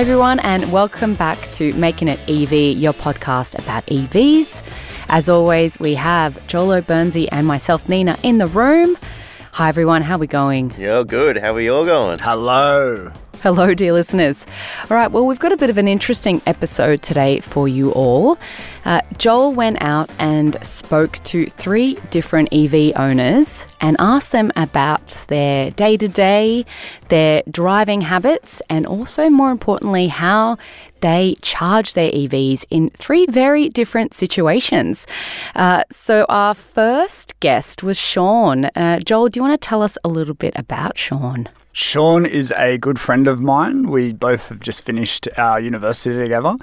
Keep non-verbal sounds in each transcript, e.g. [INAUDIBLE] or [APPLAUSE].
Hi, everyone, and welcome back to Making It EV, your podcast about EVs. As always, we have Joel Burnsy and myself, Nina, in the room. Hi, everyone. How are we going? Yeah, good. How are you all going? Hello. [LAUGHS] Hello, dear listeners. All right, well, we've got a bit of an interesting episode today for you all. Uh, Joel went out and spoke to three different EV owners and asked them about their day to day, their driving habits, and also, more importantly, how they charge their EVs in three very different situations. Uh, so, our first guest was Shaun. Uh, Joel, do you want to tell us a little bit about Shaun? Shaun is a good friend of mine. We both have just finished our university together.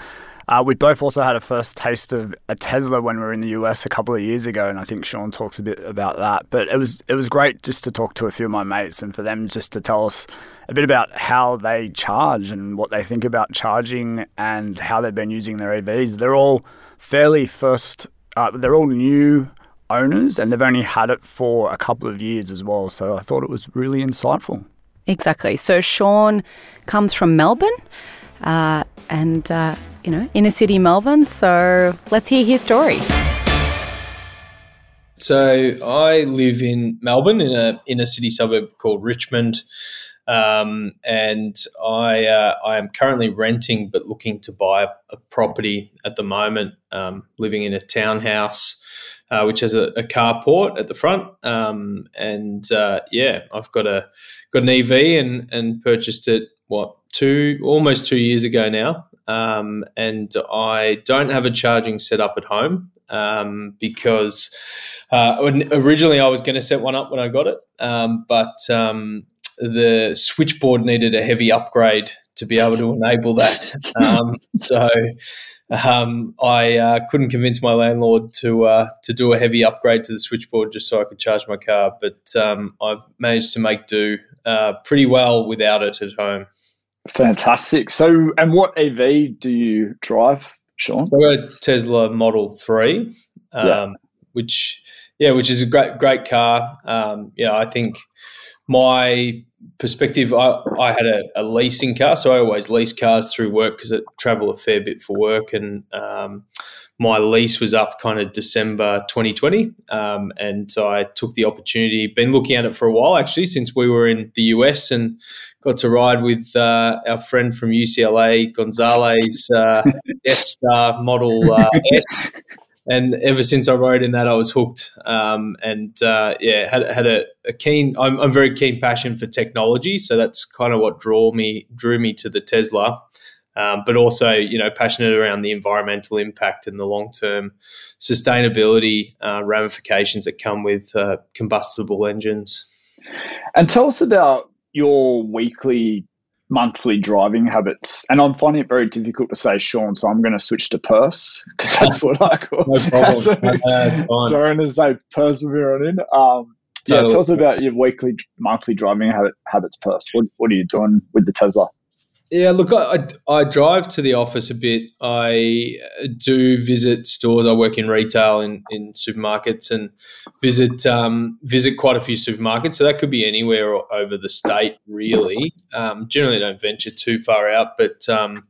Uh, we both also had a first taste of a Tesla when we were in the US a couple of years ago, and I think Shaun talks a bit about that. But it was it was great just to talk to a few of my mates and for them just to tell us a bit about how they charge and what they think about charging and how they've been using their EVs. They're all fairly first. Uh, they're all new owners, and they've only had it for a couple of years as well. So I thought it was really insightful. Exactly. So Shaun comes from Melbourne, uh, and uh, you know, inner city Melbourne. So let's hear his story. So I live in Melbourne in a inner city suburb called Richmond. Um, and I uh, I am currently renting, but looking to buy a, property at the moment. Um, living in a townhouse, uh, which has a, a, carport at the front, um, and uh, yeah, I've got a got an EV and and purchased it what two almost two years ago now. Um, and I don't have a charging setup at home um, because uh, originally I was going to set one up when I got it, um, but um, the switchboard needed a heavy upgrade to be able to enable that. [LAUGHS] Um, so um, I uh, couldn't convince my landlord to uh, to do a heavy upgrade to the switchboard just so I could charge my car. But um, I've managed to make do uh, pretty well without it at home. Fantastic. So, and what EV do you drive, Shaun? So a Tesla Model Three, yeah. Um, which yeah, which is a great great car. Um, yeah, I think my perspective, I, I had a, a, leasing car, so I always lease cars through work because I travel a fair bit for work, and um, my lease was up kind of December 2020, um, and so I took the opportunity. Been looking at it for a while actually since we were in the US, and got to ride with uh, our friend from UCLA, Gonzalez uh, [LAUGHS] Death Star Model uh, S and ever since I rode in that, I was hooked. Um, and uh, yeah, had had a, a keen. I'm, I'm, very keen passion for technology, so that's kind of what drew me drew me to the Tesla. Um, but also, you know, passionate around the environmental impact and the long term sustainability uh, ramifications that come with uh, combustible engines. And tell us about your weekly monthly driving habits. And I'm finding it very difficult to say Shaun, so I'm going to switch to Purse [LAUGHS] because that's what I call no problem. so, so I'm going to say Perseverant in. Um, yeah, tell us about your weekly, monthly driving habit, habits, Purse. What, what are you doing with the Tesla? Yeah, look, I, I drive to the office a bit. I do visit stores. I work in retail in, in supermarkets and visit um, visit quite a few supermarkets. So that could be anywhere over the state, really. Um, generally, don't venture too far out, but um,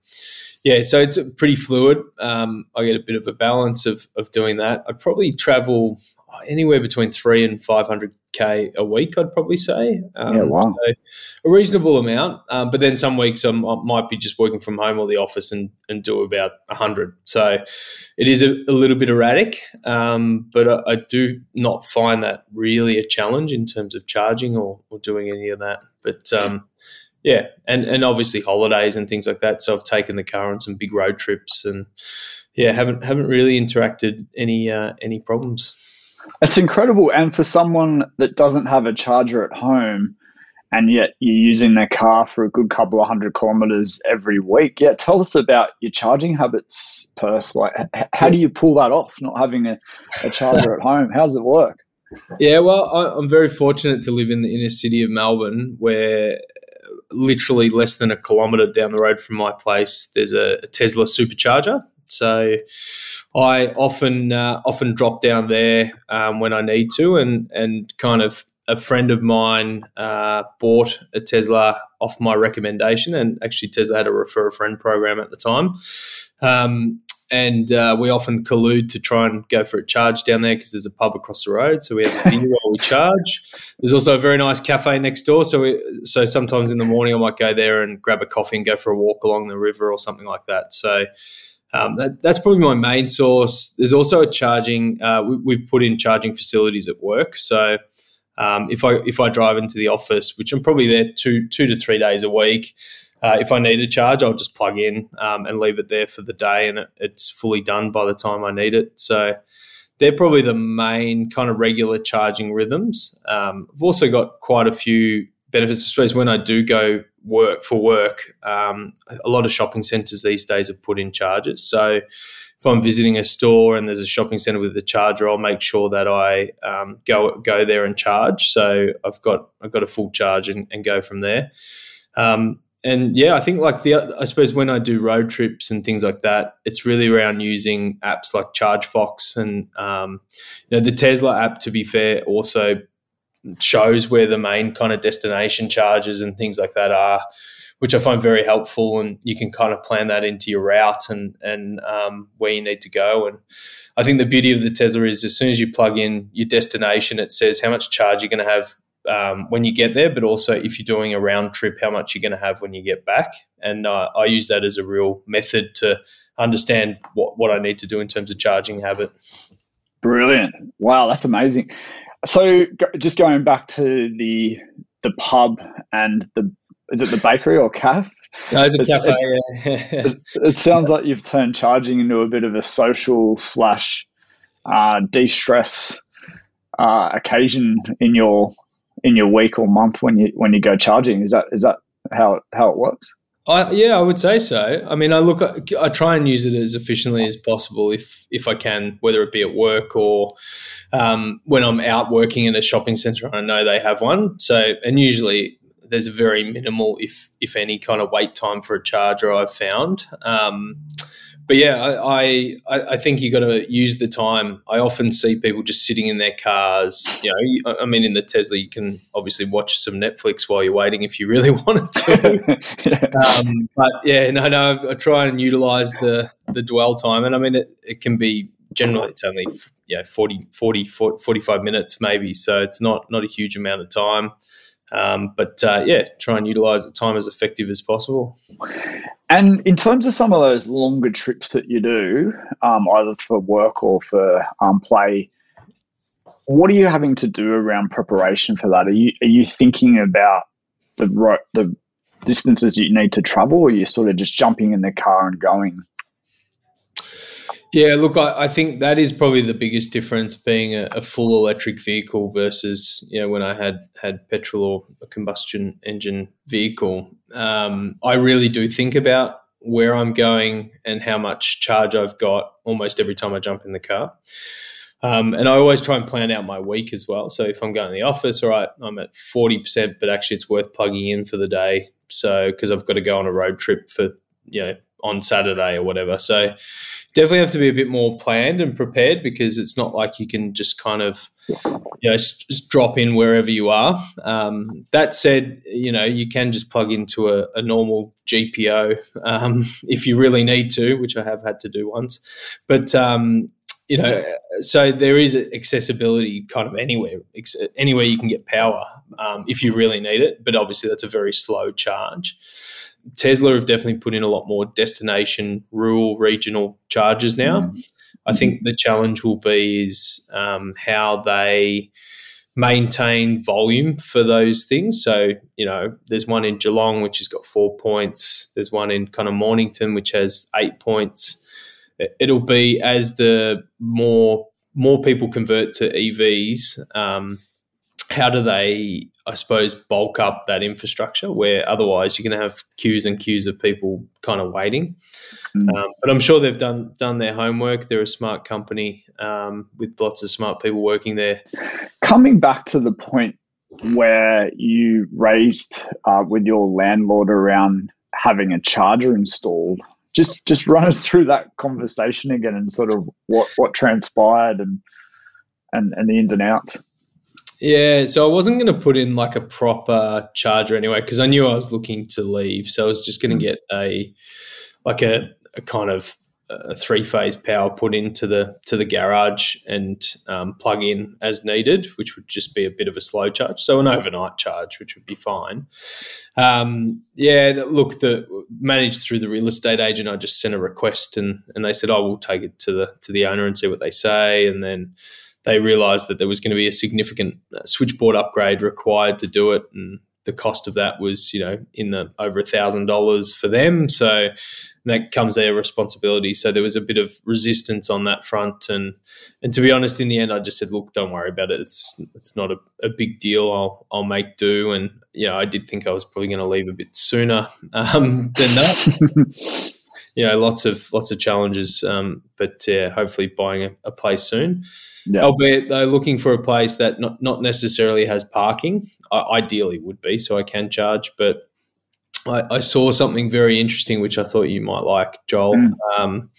yeah, so it's pretty fluid. Um, I get a bit of a balance of, of doing that. I'd probably travel anywhere between three and five hundred k a week. I'd probably say. Um, yeah, wow. So a reasonable amount. Um, but then some weeks I might be just working from home or the office and, and do about hundred. So it is a, a little bit erratic. Um, but I, I, do not find that really a challenge in terms of charging or, or doing any of that. But um, yeah, and and obviously holidays and things like that. So I've taken the car on some big road trips and yeah, haven't haven't really interacted any uh, any problems. It's incredible. And for someone that doesn't have a charger at home, and yet you're using their car for a good couple of hundred kilometers every week. Yeah, tell us about your charging habits, Purse. Like, how do you pull that off? Not having a, a charger at home, how does it work? Yeah, well, I'm very fortunate to live in the inner city of Melbourne, where literally less than a kilometre down the road from my place, there's a, a Tesla supercharger. So I often uh, often drop down there um, when I need to, and and kind of a friend of mine uh, bought a Tesla off my recommendation, and actually Tesla had a refer a friend program at the time. Um, and uh, we often collude to try and go for a charge down there because there's a pub across the road. So we have a beer [LAUGHS] while we charge. There's also a very nice cafe next door. So we, so sometimes in the morning I might go there and grab a coffee and go for a walk along the river or something like that. So um, that, that's probably my main source. There's also a charging. Uh, we, have put in charging facilities at work. So um, if I if I drive into the office, which I'm probably there two two to three days a week. Uh, if I need a charge, I'll just plug in um, and leave it there for the day, and it, it's fully done by the time I need it. So they're probably the main kind of regular charging rhythms. Um, I've also got quite a few benefits. I suppose when I do go work for work, um, a lot of shopping centres these days have put in chargers. So if I'm visiting a store and there's a shopping centre with a charger, I'll make sure that I um, go go there and charge. So I've got I've got a full charge and, and go from there. Um, and yeah, I think like the I suppose when I do road trips and things like that, it's really around using apps like ChargeFox and um, you know the Tesla app. To be fair, also shows where the main kind of destination charges and things like that are, which I find very helpful. And you can kind of plan that into your route and and um, where you need to go. And I think the beauty of the Tesla is as soon as you plug in your destination, it says how much charge you're going to have um, when you get there, but also if you're doing a round trip, how much you're going to have when you get back. And uh, I use that as a real method to understand what, what I need to do in terms of charging habit. Brilliant. Wow, that's amazing. So just going back to the the pub and the is it the bakery or cafe? No, it's a it's, cafe. It, it, it, sounds like you've turned charging into a bit of a social slash uh, de-stress uh, occasion in your in your week or month when you when you go charging. Is that is that how how it works? I, yeah, I would say so. I mean, I look, I try and use it as efficiently as possible if if I can, whether it be at work or um, when I'm out working in a shopping centre. I know they have one, so and usually there's a very minimal, if if any, kind of wait time for a charger. I've found. Um, but yeah, I, I, I think you got to use the time. I often see people just sitting in their cars. You know, I mean, in the Tesla, you can obviously watch some Netflix while you're waiting if you really [LAUGHS] wanted to. [LAUGHS] um, but yeah, no, no, I try and utilize the the dwell time, and I mean, it, it can be generally it's only you know 40, 40, 45 minutes maybe, so it's not not a huge amount of time. Um, but uh, yeah, try and utilize the time as effective as possible. And in terms of some of those longer trips that you do, um, either for work or for um, play, what are you having to do around preparation for that? Are you are you thinking about the the distances you need to travel, or are you sort of just jumping in the car and going? Yeah, look, I, I, think that is probably the biggest difference being a, a, full electric vehicle versus you know when I had had petrol or a combustion engine vehicle. Um, I really do think about where I'm going and how much charge I've got almost every time I jump in the car. Um, and I always try and plan out my week as well. So if I'm going to the office, all right, I'm at 40%, but actually it's worth plugging in for the day. So because I've got to go on a road trip for, you know, on Saturday or whatever. So definitely have to be a bit more planned and prepared because it's not like you can just kind of you know just drop in wherever you are. Um, that said, you know you can just plug into a, a normal GPO um, [LAUGHS] if you really need to, which I have had to do once. But um, you know, so there is accessibility kind of anywhere, anywhere you can get power um, if you really need it. But obviously, that's a very slow charge. Tesla have definitely put in a lot more destination, rural, regional charges now. Mm-hmm. I think the challenge will be is um, how they maintain volume for those things. So, you know, there's one in Geelong which has got four points. There's one in kind of Mornington which has eight points. It'll be as the more more people convert to EVs, um, how do they, I suppose, bulk up that infrastructure where otherwise you're going to have queues and queues of people kind of waiting. Mm. Um, but I'm sure they've done done their homework. They're a smart company um, with lots of smart people working there. Coming back to the point where you raised uh, with your landlord around having a charger installed, just just run us through that conversation again and sort of what what transpired and and, and the ins and outs. Yeah, so I wasn't going to put in like a proper charger anyway because I knew I was looking to leave. So I was just going to get a like a, a kind of a three phase power put into the to the garage and um, plug in as needed, which would just be a bit of a slow charge. So an overnight charge, which would be fine. Um, yeah, look, the managed through the real estate agent. I just sent a request and and they said, "I oh, will take it to the to the owner and see what they say." And then they realised that there was going to be a significant uh, switchboard upgrade required to do it, and the cost of that was you know in the over a thousand dollars for them. So that comes their responsibility. So there was a bit of resistance on that front, and and to be honest, in the end, I just said, look, don't worry about it. It's it's not a, a big deal. I'll I'll make do. And yeah, I did think I was probably going to leave a bit sooner um, than that. [LAUGHS] you know, lots of lots of challenges, um, but yeah, hopefully buying a, a place soon. Yeah. Albeit they're looking for a place that not, not necessarily has parking. I, ideally would be, so I can charge. But I, I, saw something very interesting, which I thought you might like, Joel. Mm. Um,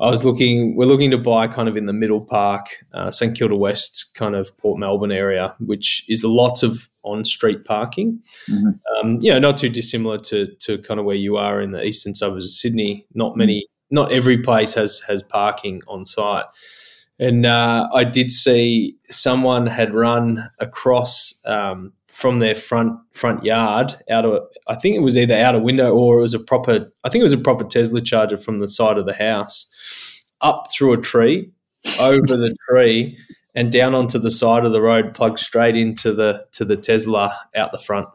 I was looking. We're looking to buy kind of in the middle park, uh, St Kilda West, kind of Port Melbourne area, which is lots of on-street parking. Mm-hmm. Um, you know, not too dissimilar to to kind of where you are in the eastern suburbs of Sydney. Not many, not every place has has parking on site. And uh, I did see someone had run across um, from their front front yard out of I think it was either out a window or it was a proper I think it was a proper Tesla charger from the side of the house up through a tree over the tree and down onto the side of the road plugged straight into the to the Tesla out the front.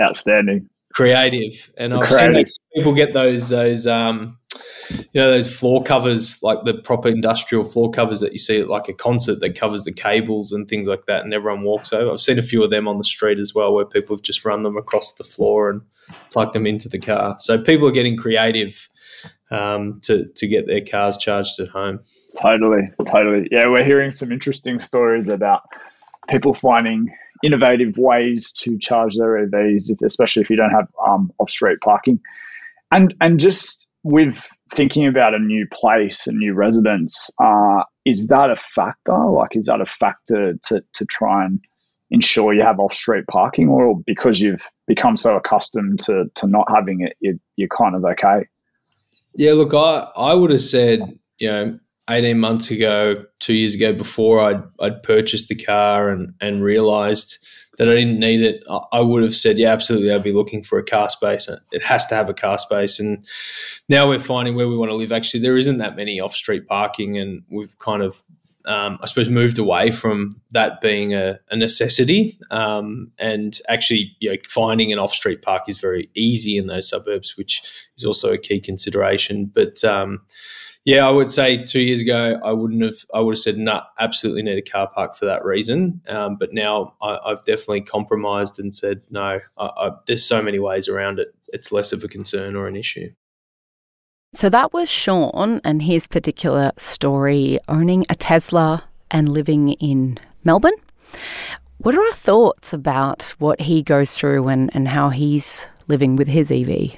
Outstanding. Creative. And I've Creative. seen people get those those um, you know those floor covers like the proper industrial floor covers that you see at like a concert that covers the cables and things like that and everyone walks over. I've seen a few of them on the street as well where people have just run them across the floor and plugged them into the car. So people are getting creative um, to to get their cars charged at home. Totally totally. Yeah we're hearing some interesting stories about people finding innovative ways to charge their evs if, especially if you don't have um, off-street parking. And and just with thinking about a new place, a new residence, uh, is that a factor? Like, is that a factor to, to try and ensure you have off street parking, or because you've become so accustomed to, to not having it, you, you're kind of okay? Yeah, look, I, I would have said, you know, 18 months ago, two years ago, before I'd, I'd purchased the car and, and realized that I didn't need it, I would have said, yeah, absolutely, I'd be looking for a car space. It has to have a car space. And now we're finding where we want to live. Actually, there isn't that many off street parking, and we've kind of, um, I suppose, moved away from that being a, a necessity. Um, and actually, you know, finding an off street park is very easy in those suburbs, which is also a key consideration. But um, yeah, I would say two years ago, I wouldn't have. I would have said, no, nah, absolutely need a car park for that reason. Um, but now I, have definitely compromised and said, no, I, I, there's so many ways around it. It's less of a concern or an issue. So that was Shaun and his particular story owning a Tesla and living in Melbourne. What are our thoughts about what he goes through and, and how he's living with his EV?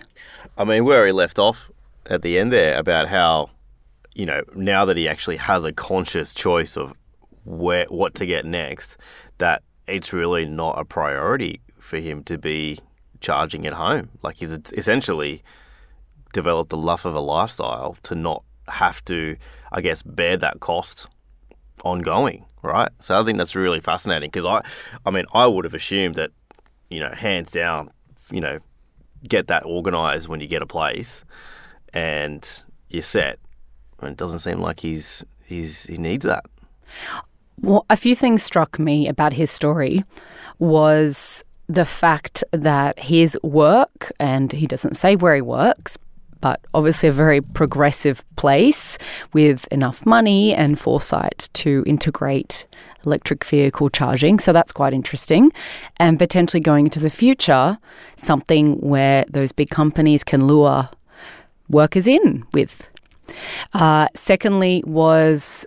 I mean, where he left off at the end there about how you know, now that he actually has a conscious choice of where what to get next, that it's really not a priority for him to be charging at home. Like he's essentially developed a love of a lifestyle to not have to, I guess, bear that cost ongoing, right? So I think that's really fascinating because I, I mean, I would have assumed that, you know, hands down, you know, get that organized when you get a place and you're set. And it doesn't seem like he's he's he needs that. Well, a few things struck me about his story was the fact that his work, and he doesn't say where he works, but obviously a very progressive place with enough money and foresight to integrate electric vehicle charging. So that's quite interesting. And potentially going into the future, something where those big companies can lure workers in with uh, secondly, was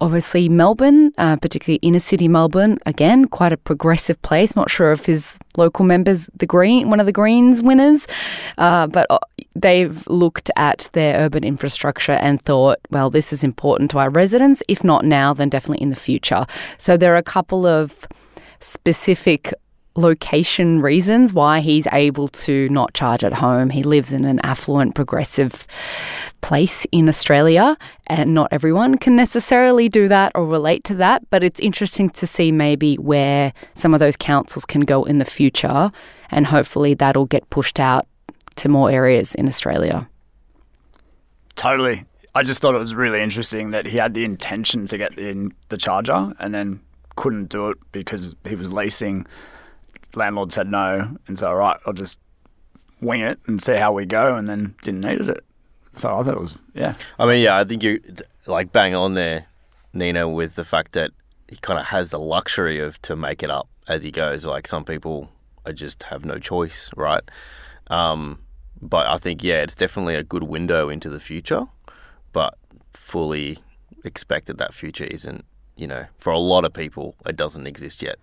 obviously Melbourne, uh, particularly inner city Melbourne, again quite a progressive place. Not sure if his local members, the Green, one of the Greens winners, uh, but uh, they've looked at their urban infrastructure and thought, well, this is important to our residents. If not now, then definitely in the future. So there are a couple of specific location reasons why he's able to not charge at home. He lives in an affluent, progressive place in Australia, and not everyone can necessarily do that or relate to that. But it's interesting to see maybe where some of those councils can go in the future, and hopefully that'll get pushed out to more areas in Australia. Totally. I just thought it was really interesting that he had the intention to get in the charger and then couldn't do it because he was leasing landlord said no, and so all right, I'll just wing it and see how we go, and then didn't need it. So I thought it was yeah. I mean, yeah, I think you like bang on there, Nina, with the fact that he kind of has the luxury of to make it up as he goes. Like some people, I just have no choice, right? Um, but I think yeah, it's definitely a good window into the future, but fully expect that that future isn't you know, for a lot of people, it doesn't exist yet.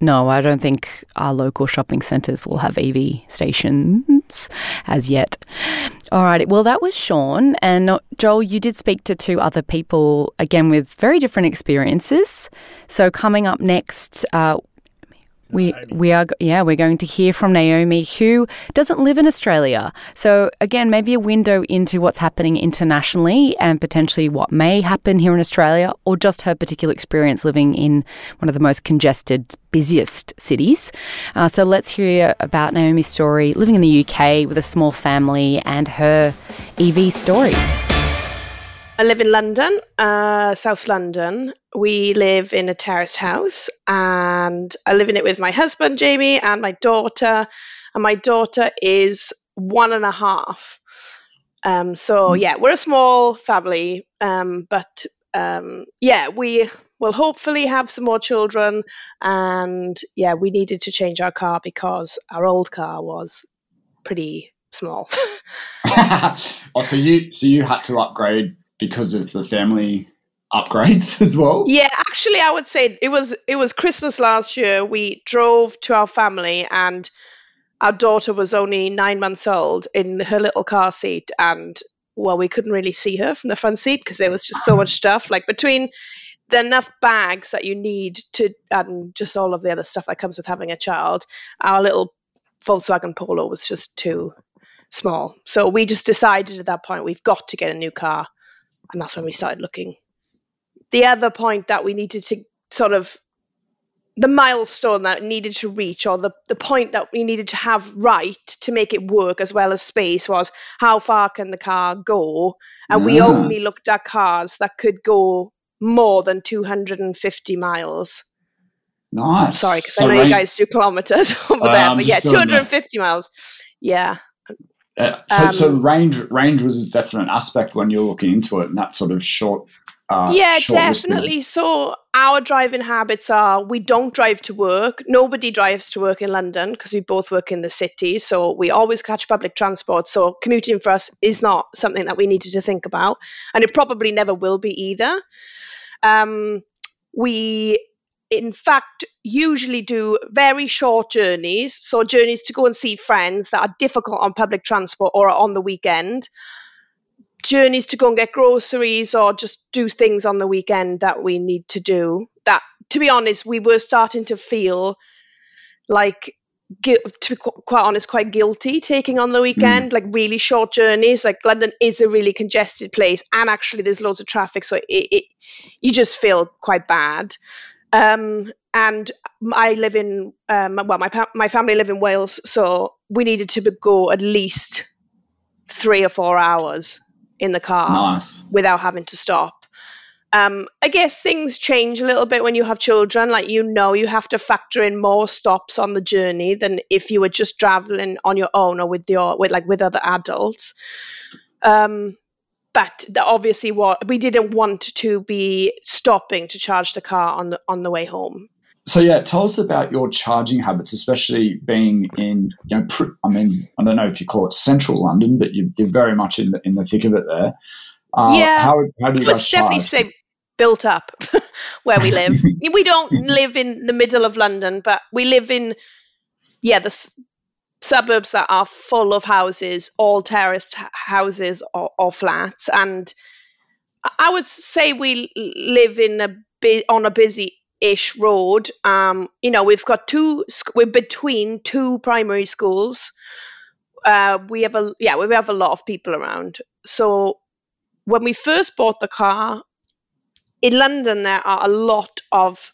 No, I don't think our local shopping centres will have EV stations as yet. All right. Well, that was Shaun. And uh, Joel, you did speak to two other people, again, with very different experiences. So, coming up next, uh, we we are yeah we're going to hear from Naomi who doesn't live in Australia. So again, maybe a window into what's happening internationally and potentially what may happen here in Australia, or just her particular experience living in one of the most congested, busiest cities. Uh, so let's hear about Naomi's story living in the UK with a small family and her EV story. I live in London, uh, South London. We live in a terrace house, and I live in it with my husband, Jamie, and my daughter. And my daughter is one and a half. Um, so, hmm. yeah, we're a small family, um, but um, yeah, we will hopefully have some more children. And yeah, we needed to change our car because our old car was pretty small. [LAUGHS] [LAUGHS] oh, so you so you had to upgrade because of the family upgrades [LAUGHS] as well? Yeah, actually, I would say it was it was Christmas last year. We drove to our family, and our daughter was only nine months old in her little car seat, and well, we couldn't really see her from the front seat because there was just so much stuff. Like between the enough bags that you need to, and just all of the other stuff that comes with having a child, our little Volkswagen Polo was just too small. So we just decided at that point we've got to get a new car and that's when we started looking. The other point that we needed to sort of the milestone that needed to reach or the, the point that we needed to have right to make it work as well as space was how far can the car go? And yeah. we only looked at cars that could go more than 250 miles. Nice. Sorry because [LAUGHS] so i know range, you guys do kilometers over uh, there but yeah 250 miles. Yeah uh, so, um, so range range was a definite aspect when you're looking into it, and that sort of short. Uh, yeah, short definitely. Listening. So our driving habits are: we don't drive to work. Nobody drives to work in London because we both work in the city. So we always catch public transport. So commuting for us is not something that we needed to think about, and it probably never will be either. Um, we in fact usually do very short journeys so journeys to go and see friends that are difficult on public transport or on the weekend journeys to go and get groceries or just do things on the weekend that we need to do that to be honest we were starting to feel like to be quite honest quite guilty taking on the weekend mm. like really short journeys like london is a really congested place and actually there's loads of traffic so it, it you just feel quite bad um, and I live in um, well, my my family live in Wales, so we needed to go at least three or four hours in the car nice. without having to stop. Um, I guess things change a little bit when you have children. Like you know, you have to factor in more stops on the journey than if you were just traveling on your own or with your with like with other adults. Um, but obviously what we didn't want to be stopping to charge the car on the on the way home. So yeah tell us about your charging habits especially being in you know pr- i mean i don't know if you call it central london but you're, you're very much in the, in the thick of it there. Uh, yeah. how, how do you guys definitely say built up [LAUGHS] where we live. [LAUGHS] we don't live in the middle of London, but we live in yeah the suburbs that are full of houses, all terraced houses or, or flats, and I- would say we live in a on a busy ish road. Um, you know, we've got two. We're between two primary schools. Uh, we have a yeah, we have a lot of people around. So when we first bought the car in London, there are a lot of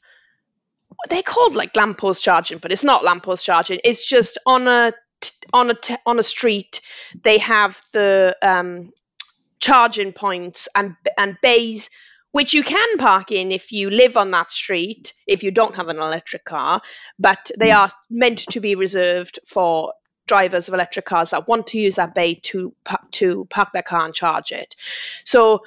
they're called like lamppost charging, but it's not lamppost charging. It's just on a t- on a t- on a street. They have the um, charging points and and bays which you can park in if you live on that street if you don't have an electric car, but they are meant to be reserved for drivers of electric cars that want to use that bay to to park their car and charge it. So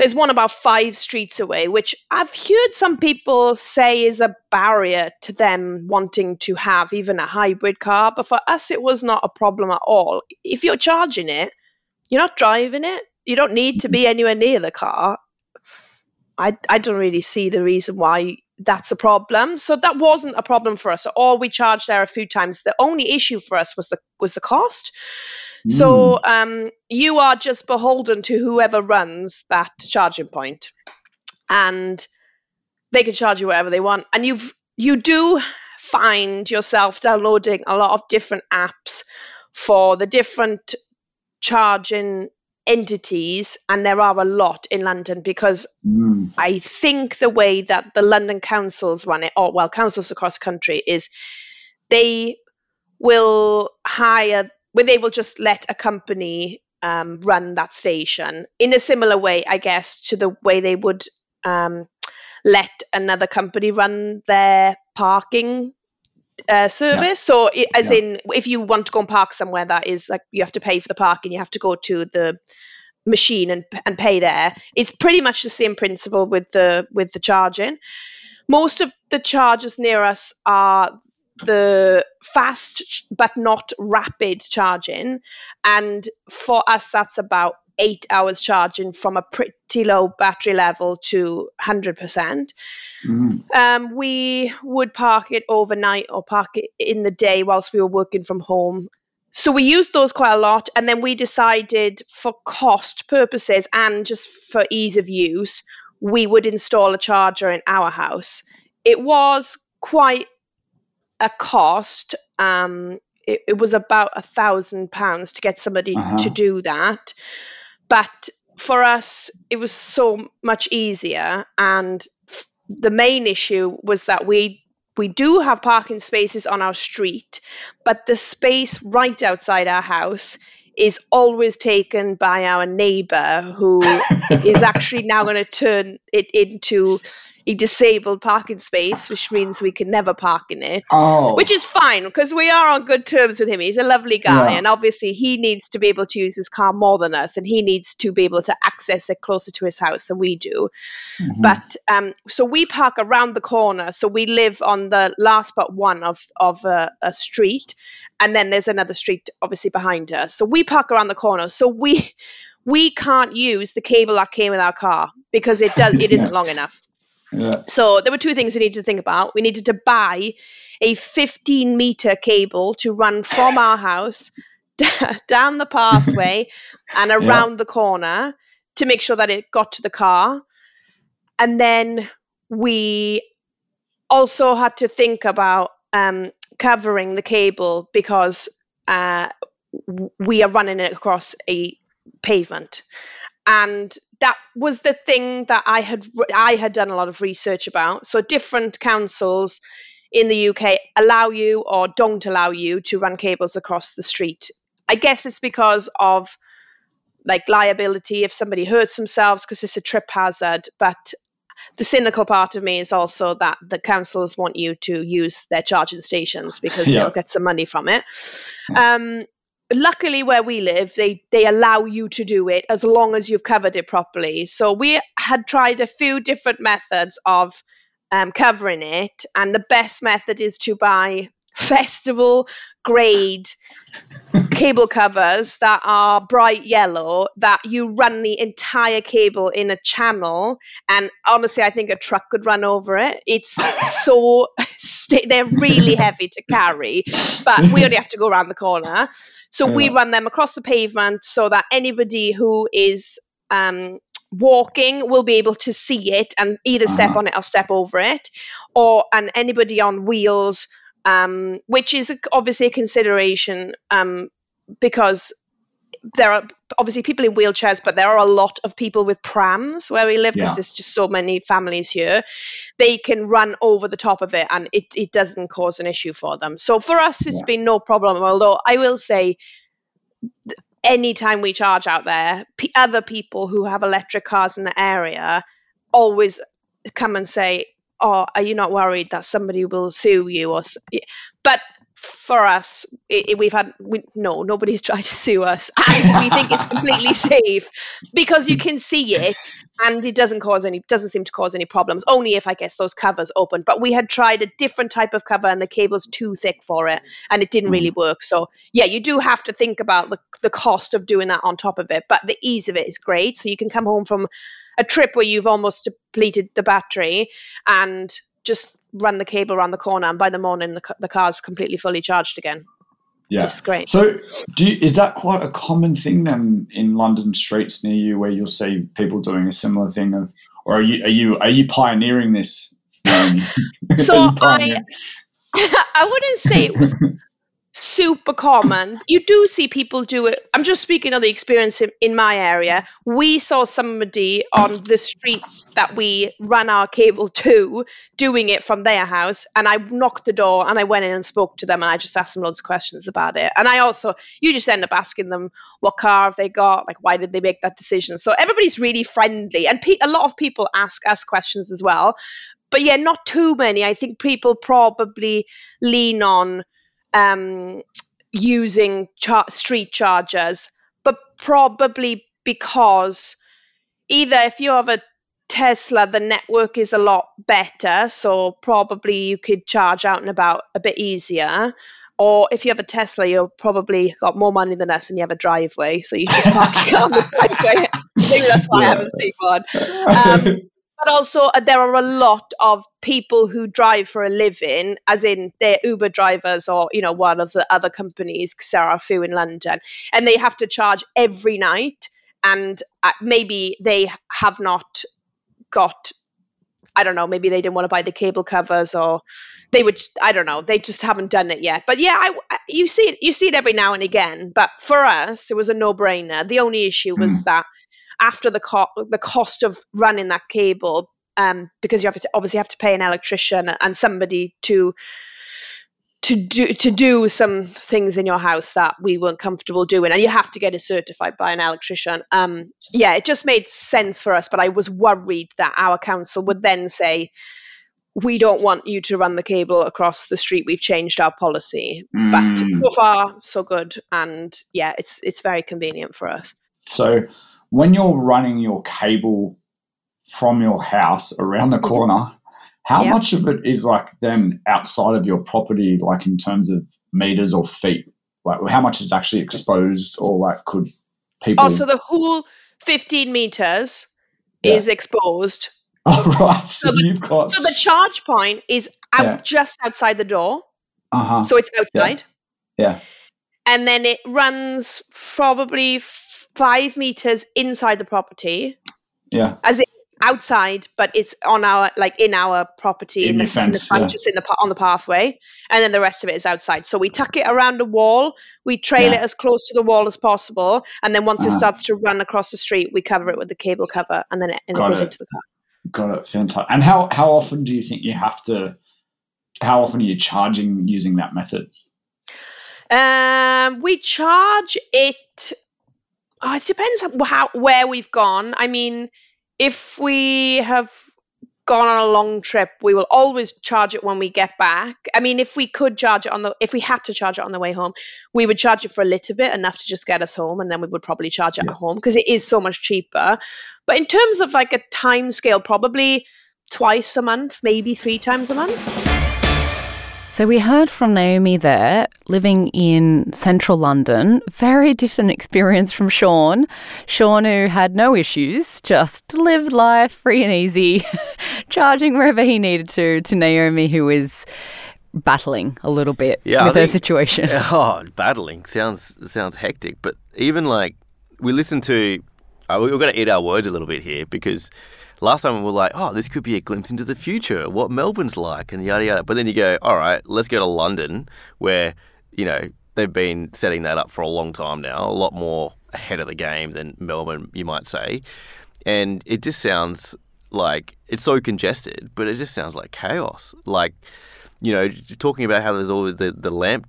there's one about five streets away, which I've heard some people say is a barrier to them wanting to have even a hybrid car. But for us, it was not a problem at all. If you're charging it, you're not driving it. You don't need to be anywhere near the car. I, I don't really see the reason why that's a problem. So that wasn't a problem for us. Or we charged there a few times. The only issue for us was the was the cost. So um, you are just beholden to whoever runs that charging point, and they can charge you whatever they want. And you've you do find yourself downloading a lot of different apps for the different charging entities, and there are a lot in London because Mm. I think the way that the London councils run it, or well, councils across the country, is they will hire, well, they will just let a company um, run that station in a similar way, I guess, to the way they would um, let another company run their parking uh, service. So, i as Yeah. in, if you want to go and park somewhere that is like you have to pay for the parking, you have to go to the machine and and pay there. It's pretty much the same principle with the with the charging. Most of the charges near us are the fast but not rapid charging, and for us that's about eight hours charging from a pretty low battery level to 100%. Mm. Um, we would park it overnight or park it in the day whilst we were working from home. So we used those quite a lot, and then we decided for cost purposes and just for ease of use, we would install a charger in our house. It was quite a cost. Um, it, it was about a thousand pounds to get somebody Uh-huh. to do that, but for us, it was so much easier. And f- the main issue was that we we do have parking spaces on our street, but the space right outside our house is always taken by our neighbor who [LAUGHS] is actually now going to turn it into a disabled parking space, which means we can never park in it Oh, which is fine because we are on good terms with him. He's a lovely guy, Yeah. and obviously he needs to be able to use his car more than us, and he needs to be able to access it closer to his house than we do. Mhm. But um, so we park around the corner, so we live on the last but one of of a, a street, and then there's another street obviously behind us. So we park around the corner, so we we can't use the cable that came with our car because it does it [LAUGHS] isn't long enough. Yeah. So there were two things we needed to think about. We needed to buy a 15 meter cable to run from our house [LAUGHS] down the pathway [LAUGHS] and around the corner to make sure that it got to the car. And then we also had to think about um, covering the cable because uh, we are running it across a pavement and that was the thing that I had I had done a lot of research about. So different councils in the UK allow you or don't allow you to run cables across the street. I guess it's because of like liability if somebody hurts themselves because it's a trip hazard, but the cynical part of me is also that the councils want you to use their charging stations because Yeah. they'll get some money from it. Um, luckily where we live they they allow you to do it as long as you've covered it properly. So we had tried a few different methods of um, covering it and the best method is to buy festival grade [LAUGHS] cable covers that are bright yellow that you run the entire cable in a channel and honestly i think a truck could run over it it's so st- they're really [LAUGHS] heavy to carry but we only have to go around the corner so yeah. we run them across the pavement so that anybody who is um, walking will be able to see it and either step uh-huh. on it or step over it or and anybody on wheels um, which is obviously a consideration um, because there are obviously people in wheelchairs, but there are a lot of people with prams where we live because yeah. there's just so many families here. They can run over the top of it and it, it doesn't cause an issue for them. So for us, it's yeah. been no problem. Although I will say, anytime we charge out there, p- other people who have electric cars in the area always come and say, oh, are you not worried that somebody will sue you? Or, but for us, it, it, we've had we, no, nobody's [LAUGHS] tried to sue us, and we think it's completely [LAUGHS] safe because you can see it, and it doesn't cause any doesn't seem to cause any problems. Only if I guess those covers open. But we had tried a different type of cover, and the cable's too thick for it, and it didn't really mm. work. So yeah, you do have to think about the the cost of doing that on top of it, but the ease of it is great. So you can come home from a trip where you've almost depleted the battery and just run the cable around the corner, and by the morning the, the car's completely fully charged again. Yeah, it's great. So, you, is that quite a common thing then in London streets near you, where you'll see people doing a similar thing, of, or are you are you are you pioneering this? [LAUGHS] Um, [LAUGHS] so I, [LAUGHS] I wouldn't say it was super common. You do see people do it. I'm just speaking of the experience in, in, my area. We saw somebody on the street that we ran our cable to doing it from their house. And I knocked the door and I went in and spoke to them and I just asked them loads of questions about it. And I also, you just end up asking them what car have they got? Like, why did they make that decision? So everybody's really friendly. And pe- a lot of people ask us questions as well. But yeah, not too many. I think people probably lean on um, using char- street chargers, but probably because either if you have a Tesla, the network is a lot better, so probably you could charge out and about a bit easier. Or if you have a Tesla, you've probably got more money than us and you have a driveway, so you just park [LAUGHS] it on the driveway. Maybe that's why yeah. I haven't seen one. [LAUGHS] Um, but also uh, there are a lot of people who drive for a living as in they're uber drivers or you know one of the other companies because there are a few in london and they have to charge every night and uh, maybe they have not got I don't know, maybe they didn't want to buy the cable covers or they would I don't know, they just haven't done it yet. But yeah, I, you see it you see it every now and again, but for us it was a no-brainer. The only issue was mm. that after the co- the cost of running that cable, um, because you have to, obviously have to pay an electrician and somebody to to do to do some things in your house that we weren't comfortable doing, and you have to get it certified by an electrician. Um, yeah, it just made sense for us, but I was worried that our council would then say, "We don't want you to run the cable across the street. We've changed our policy." Mm. But so far, so good, and yeah, it's it's very convenient for us. So when you're running your cable from your house around the corner, how yep. much of it is like then outside of your property, like in terms of meters or feet? Like how much is actually exposed or like could people? Oh, so the whole 15 meters yeah. is exposed. [LAUGHS] Oh, right. So, so, the, you've got... so the charge point is out yeah. just outside the door. Uh-huh. So it's outside. Yeah. yeah. And then it runs probably five meters inside the property. Yeah. As it outside, but it's on our like in our property in, in the, fence, in the front, yeah. just in the on the pathway, and then the rest of it is outside. So we tuck it around a wall, we trail yeah. it as close to the wall as possible, and then once uh-huh. it starts to run across the street, we cover it with the cable cover, and then it, and it goes it. into the car. Got it, fantastic. And how how often do you think you have to? How often are you charging using that method? Um, we charge it Oh, it depends how where we've gone. I mean, if we have gone on a long trip, we will always charge it when we get back. I mean, if we could charge it on the if we had to charge it on the way home, we would charge it for a little bit, enough to just get us home, and then we would probably charge it yeah. at home because it is so much cheaper. But in terms of like a time scale, probably twice a month, maybe three times a month. So we heard from Naomi there, living in central London. Very different experience from Shaun. Shaun, who had no issues, just lived life free and easy, [LAUGHS] charging wherever he needed to, to Naomi, who is battling a little bit Yeah, I with her think- situation. [LAUGHS] Oh, battling sounds sounds hectic, but even like we listened to, uh, we- we're going to eat our words a little bit here because last time we were like, oh, this could be a glimpse into the future, what Melbourne's like, and yada yada. But then you go, all right, let's go to London, where you know they've been setting that up for a long time now, a lot more ahead of the game than Melbourne, you might say, and it just sounds like it's so congested, but it just sounds like chaos, like you know, talking about how there's all the, the lamp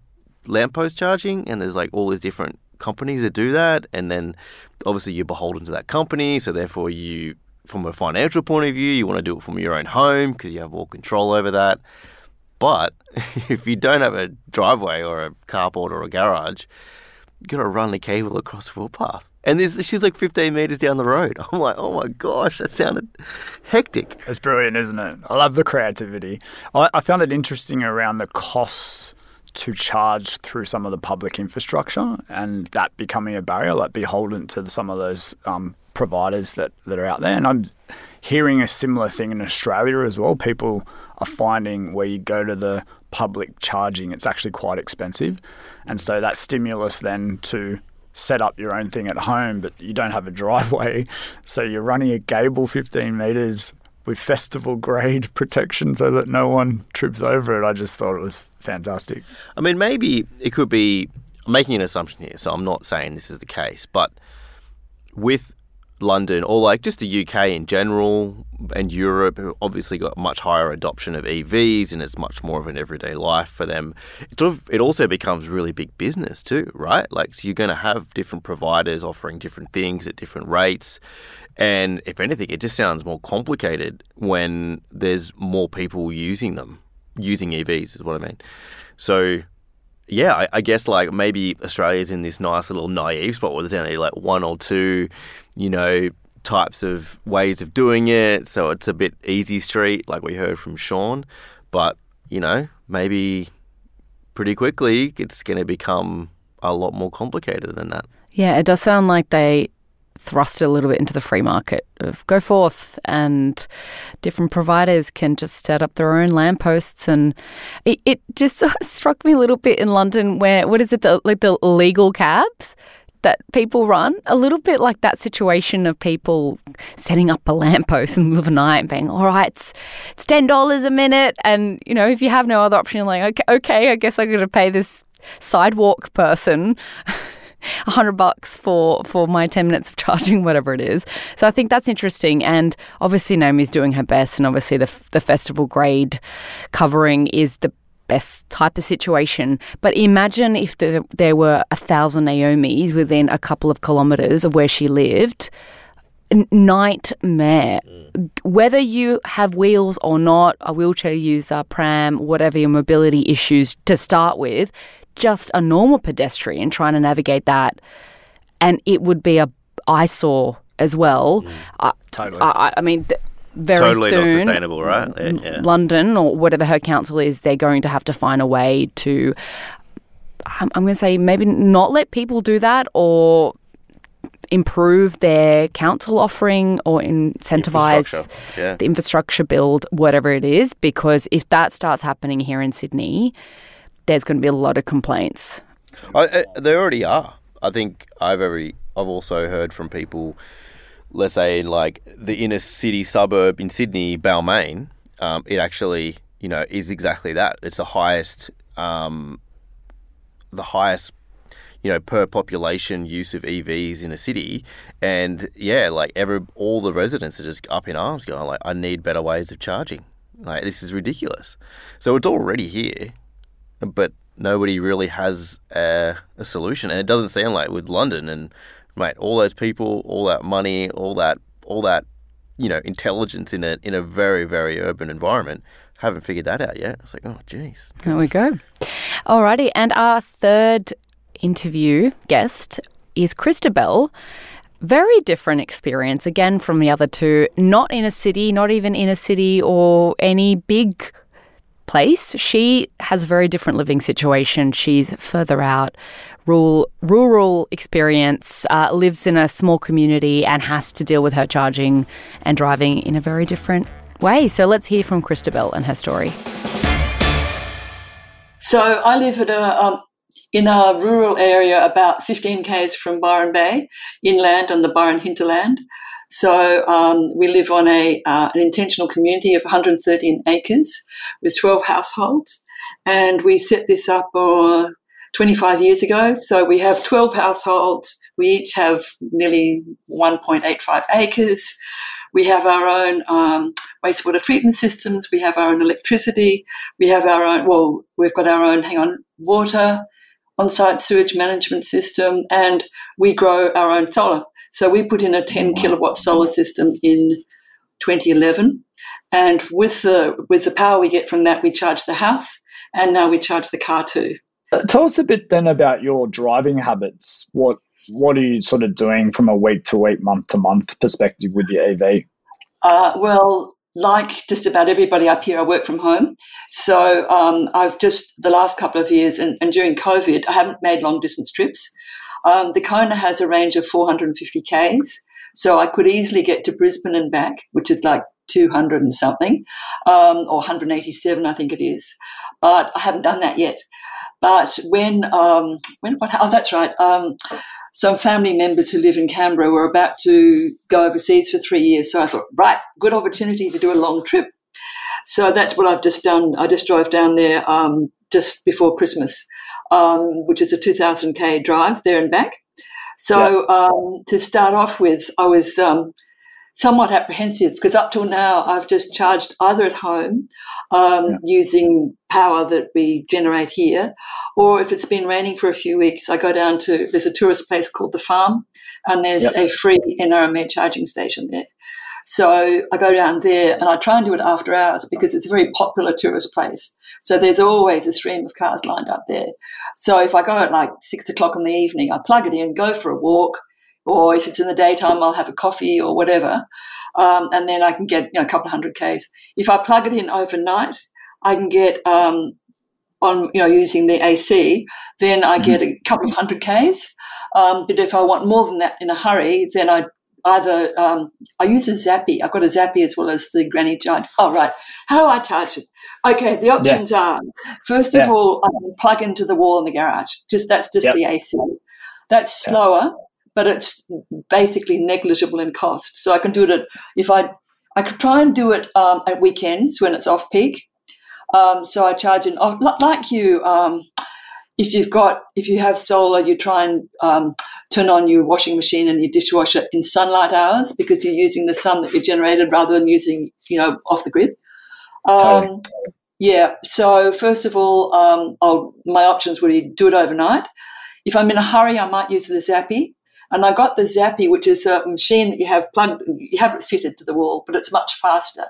lamppost charging and there's like all these different companies that do that and then obviously you're beholden to that company so therefore you from a financial point of view you want to do it from your own home because you have more control over that but [LAUGHS] if you don't have a driveway or a carport or a garage you got to run the cable across the footpath and this, she's like 15 meters down the road [LAUGHS] i'm like oh my gosh that sounded hectic It's brilliant, isn't it? I love the creativity. I, I found it interesting around the costs to charge through some of the public infrastructure and that becoming a barrier, like beholden to some of those um, providers that, that are out there. And I'm hearing a similar thing in Australia as well. People are finding where you go to the public charging, it's actually quite expensive. And so that stimulus then to set up your own thing at home, but you don't have a [LAUGHS] driveway. So you're running a gable 15 meters with festival grade [LAUGHS] protection so that no one trips over it. I just thought it was fantastic. I mean, maybe it could be I'm making an assumption here, so I'm not saying this is the case, but with London or like just the UK in general and Europe, who obviously got much higher adoption of EVs and it's much more of an everyday life for them. It, also becomes really big business too, right? Like, so you're going to have different providers offering different things at different rates. And if anything, it just sounds more complicated when there's more people using them, using EVs, is what I mean. So, yeah, I, I guess like maybe Australia's in this nice little naive spot where there's only like one or two, you know, types of ways of doing it. So it's a bit easy street, like we heard from Shaun. But, you know, maybe pretty quickly it's going to become a lot more complicated than that. Yeah, it does sound like they thrust a little bit into the free market of go forth. And different providers can just set up their own lampposts. And it, it just [LAUGHS] struck me a little bit in London where what is it the like the legal cabs that people run? A little bit like that situation of people setting up a lamppost in the middle of the night and being all right it's, it's ten dollars a minute. And you know if you have no other option you're like okay okay I guess I'm gonna pay this sidewalk person [LAUGHS] a hundred bucks for for my ten minutes of charging, [LAUGHS] whatever it is. So I think that's interesting, and obviously Naomi's doing her best, and obviously the the festival grade covering is the best type of situation. But imagine if the, there were a thousand Naomis within a couple of kilometers of where she lived. Nightmare. Mm. Whether you have wheels or not, a wheelchair user, pram, whatever your mobility issues to start with, just a normal pedestrian trying to navigate that, and it would be a eyesore as well. Mm. I, Totally. I, I mean, th- very totally not sustainable, right? Yeah, yeah. London or whatever her council is, they're going to have to find a way to. I'm, I'm going to say maybe not let people do that or improve their council offering or incentivize yeah. the infrastructure build, whatever it is, because if that starts happening here in Sydney, there's going to be a lot of complaints. I, I, they already are. I think I've already. I've also heard from people, let's say like the inner city suburb in Sydney, Balmain. Um, it actually, you know, is exactly that. It's the highest, um, the highest, you know, per population use of EVs in a city, and yeah, like every all the residents are just up in arms, going like, I need better ways of charging. Like this is ridiculous. So it's already here but nobody really has a, a solution. And it doesn't sound like with London and mate, all those people, all that money, all that, all that, you know, intelligence in a in a very very urban environment, haven't figured that out yet. It's like, oh, jeez. There we go. Alrighty, and our third interview guest is Christobel. Very different experience again from the other two. Not in a city, not even in a city or any big place. She has a very different living situation. She's further out, rural, rural experience, uh, lives in a small community, and has to deal with her charging and driving in a very different way. So let's hear from Christobel and her story. So I live at a um, in a rural area about 15 k's from Byron Bay, inland on the Byron hinterland. So um, we live on a uh, an intentional community of 113 acres with 12 households, and we set this up uh, 25 years ago. So we have 12 households. We each have nearly 1.85 acres. We have our own um, wastewater treatment systems. We have our own electricity. We have our own, well, we've got our own, hang on, water, on site sewage management system, and we grow our own solar. So we put in a 10 kilowatt solar system in 2011. And with the, with the power we get from that, we charge the house, and now we charge the car too. Uh, tell us a bit then about your driving habits. What what are you sort of doing from a week to week, month to month perspective with your EV? Uh, well, like just about everybody up here, I work from home. So um, I've just the last couple of years and, and, during COVID, I haven't made long distance trips. Um, the Kona has a range of 450 Ks. So I could easily get to Brisbane and back, which is like 200 and something, um, or 187, I think it is. But I haven't done that yet. But when, um, when, what, oh, that's right. Um, some family members who live in Canberra were about to go overseas for three years. So I thought, right, good opportunity to do a long trip. So that's what I've just done. I just drove down there um, just before Christmas, um, which is a 2,000k drive there and back. So yeah. um, to start off with, I was um, somewhat apprehensive because up till now I've just charged either at home um, yeah. using power that we generate here, or if it's been raining for a few weeks, I go down to there's a tourist place called the Farm, and there's a free NRMA charging station there. So I go down there and I try and do it after hours because it's a very popular tourist place. So there's always a stream of cars lined up there. So if I go at like six o'clock in the evening, I plug it in, go for a walk, or if it's in the daytime, I'll have a coffee or whatever, um, and then I can get you know, a couple of hundred k's. If I plug it in overnight, I can get um, on you know using the AC, then I get a couple of hundred k's. Um, but if I want more than that in a hurry, then I either um, I use a Zappi. I've got a Zappi as well as the Granny Giant. Oh right, how do I charge it? Okay, the options yeah. are first of yeah. all, I can plug into the wall in the garage. Just that's just yep. the AC. That's slower but it's basically negligible in cost. So I can do it at, if I, I could try and do it um, at weekends when it's off peak. Um, so I charge an, oh, like you, um, if you've got, if you have solar, you try and um, turn on your washing machine and your dishwasher in sunlight hours because you're using the sun that you've generated rather than using, you know, off the grid. Totally. Um, yeah. So first of all, um, my options would be do it overnight. If I'm in a hurry, I might use the Zappi. And I got the Zappi, which is a machine that you have plugged, you have it fitted to the wall, but it's much faster.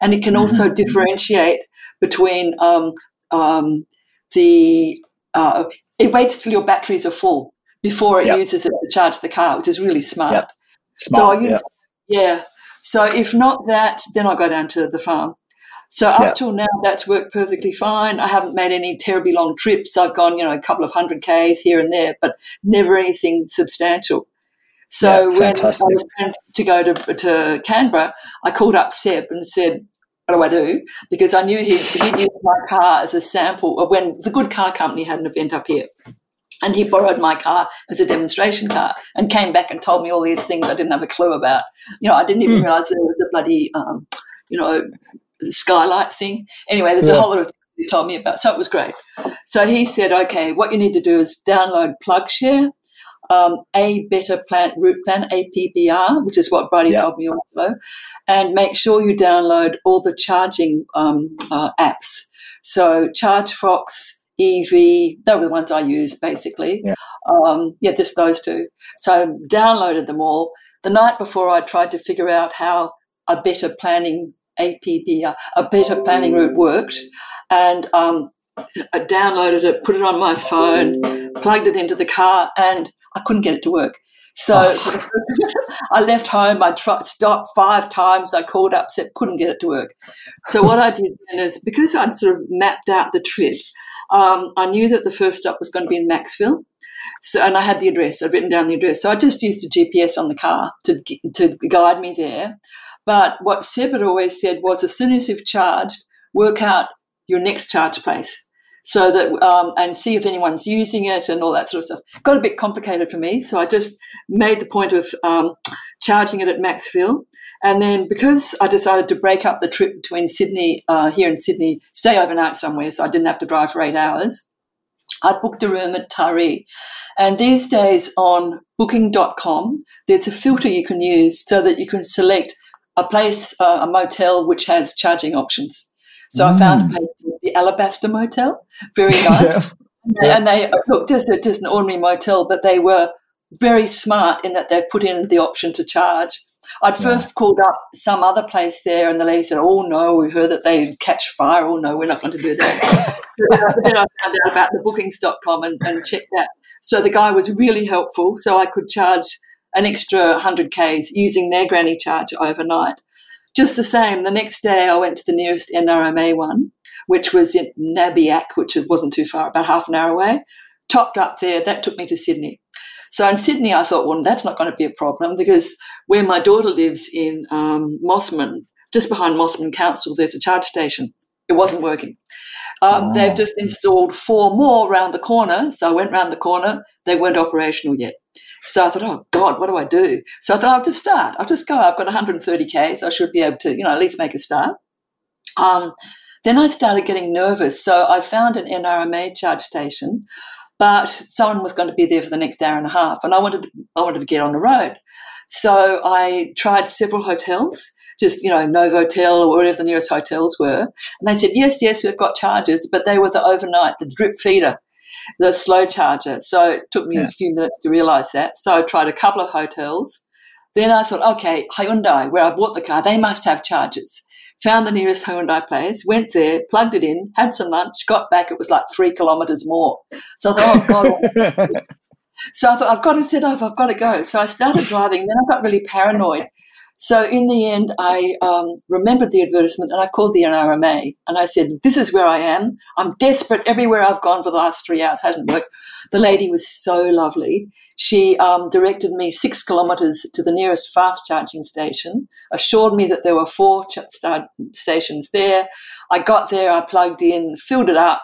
And it can mm-hmm. also differentiate between um, um, the, uh, it waits till your batteries are full before it yep. uses it to charge the car, which is really smart. Yep. smart so I use, yeah. yeah. So if not that, then I'll go down to the farm. So up till now, that's worked perfectly fine. I haven't made any terribly long trips. I've gone, you know, a couple of hundred k's here and there, but never anything substantial. So when I was planning to go to, to Canberra, I called up Seb and said, what do I do? Because I knew he'd, he'd used my car as a sample when the Good Car Company had an event up here. And he borrowed my car as a demonstration car and came back and told me all these things I didn't have a clue about. You know, I didn't even mm. realize there was a bloody, um, you know, skylight thing. Anyway, there's yeah. a whole lot of things he told me about. So it was great. So he said, okay, what you need to do is download PlugShare, um, a better plant route plan APBR, which is what Brady yeah. told me also, and make sure you download all the charging um, uh, apps. So ChargeFox, EV, they were the ones I used basically. Yeah. Um, yeah, just those two. So I downloaded them all. The night before, I tried to figure out how a better planning APB, a better planning route worked, and um, I downloaded it, put it on my phone, plugged it into the car, and I couldn't get it to work. So oh. [LAUGHS] I left home. I tried, stopped five times. I called up, said couldn't get it to work. So what I did then is because I'd sort of mapped out the trip, um, I knew that the first stop was going to be in Macksville. So, and I had the address. I'd written down the address. So I just used the GPS on the car to to guide me there. But what Seb had always said was, as soon as you've charged, work out your next charge place so that um, and see if anyone's using it and all that sort of stuff. Got a bit complicated for me, so I just made the point of um, charging it at Macksville. And then because I decided to break up the trip between Sydney, uh, here in Sydney, stay overnight somewhere, so I didn't have to drive for eight hours. I booked a room at Taree. And these days on booking.com, there's a filter you can use so that you can select a place, uh, a motel, which has charging options. So mm. I found a mm. the Alabaster Motel, very [LAUGHS] nice. yeah. And they look just a, just an ordinary motel, but they were very smart in that they've put in the option to charge. I'd first yeah. called up some other place there, and the lady said, "Oh no, we heard that they catch fire. Oh no, we're not going to do that." [LAUGHS] but then I found out about the bookings.com and, and checked that. So the guy was really helpful, so I could charge an extra 100 Ks using their granny charge overnight. Just the same, the next day I went to the nearest NRMA one, which was in Nabiac, which wasn't too far, about half an hour away. Topped up there, that took me to Sydney. So in Sydney, I thought, well, that's not going to be a problem because where my daughter lives in um, Mosman, just behind Mosman Council, there's a charge station. It wasn't working. Um, oh. They've just installed four more around the corner. So I went round the corner. They weren't operational yet. So I thought, oh God, what do I do? So I thought, I'll just start. I'll just go. I've got 130K, so I should be able to, you know, at least make a start. Um, then I started getting nervous. So I found an NRMA charge station, but someone was going to be there for the next hour and a half, and I wanted to, I wanted to get on the road. So I tried several hotels, just you know Novotel or whatever the nearest hotels were, and they said yes, yes, we've got charges, but they were the overnight, the drip feeder the slow charger. So it took me yeah. a few minutes to realize that. So I tried a couple of hotels. Then I thought, okay, Hyundai, where I bought the car, they must have chargers. Found the nearest Hyundai place, went there, plugged it in, had some lunch, got back. It was like three kilometers more. So I thought, oh God. [LAUGHS] so I thought, I've got to set off, I've got to go. So I started driving. Then I got really paranoid so in the end, I um, remembered the advertisement and I called the NRMA and I said, This is where I am. I'm desperate everywhere I've gone for the last three hours, hasn't worked. The lady was so lovely. She um, directed me six kilometres to the nearest fast charging station, assured me that there were four ch- stations there. I got there, I plugged in, filled it up,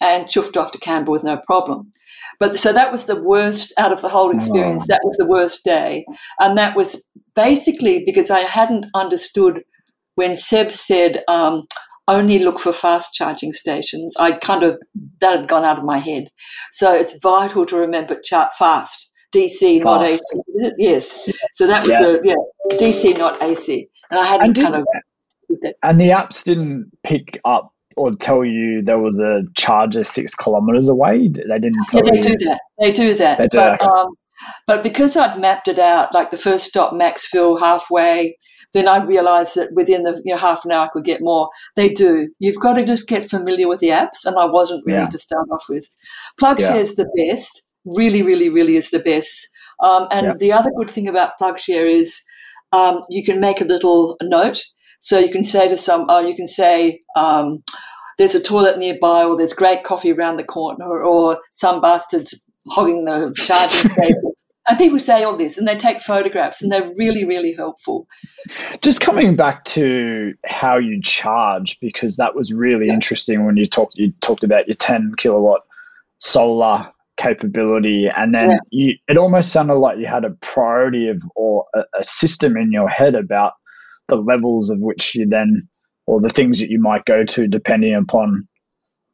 and chuffed off to Canberra with no problem. But so that was the worst out of the whole experience. That was the worst day. And that was basically because I hadn't understood when Seb said, um, only look for fast charging stations. I kind of, that had gone out of my head. So it's vital to remember chart fast. DC, fast. not AC. Yes. So that was yeah. a, yeah, DC, not AC. And I hadn't and kind of. And the apps didn't pick up or tell you there was a charger six kilometers away? They didn't tell yeah, they you. do that. They do that. They do but, um, but because I'd mapped it out, like the first stop, Macksville, halfway, then I realised that within the you know, half an hour I could get more. They do. You've got to just get familiar with the apps, and I wasn't really yeah. to start off with. PlugShare yeah. is the best. Really, really, really is the best. Um, and yeah. the other good thing about PlugShare is um, you can make a little note so you can say to some, oh, you can say, um, there's a toilet nearby, or there's great coffee around the corner, or some bastards hogging the charging [LAUGHS] station. And people say all this and they take photographs and they're really, really helpful. Just coming back to how you charge, because that was really yeah. interesting when you talked you talked about your 10 kilowatt solar capability and then yeah. you it almost sounded like you had a priority of or a, a system in your head about the levels of which you then, or the things that you might go to depending upon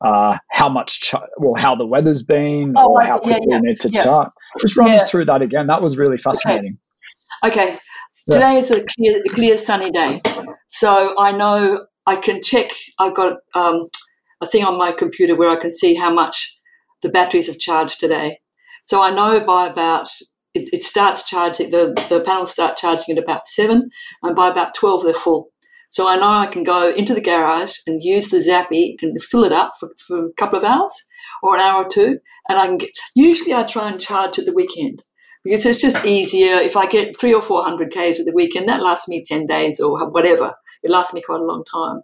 uh, how much, ch- well, how the weather's been oh, or how quickly yeah, yeah, you need to yeah. chart. Just run us through that again. That was really fascinating. Okay. okay. Today is a clear, clear, sunny day. So I know I can check. I've got um, a thing on my computer where I can see how much the batteries have charged today. So I know by about it, it starts charging, the, the panels start charging at about seven, and by about 12, they're full. So I know I can go into the garage and use the Zappi and fill it up for, for a couple of hours or an hour or two, and I can get. Usually, I try and charge at the weekend. because it's just easier. If I get three or four hundred k's at the weekend, that lasts me ten days or whatever. It lasts me quite a long time.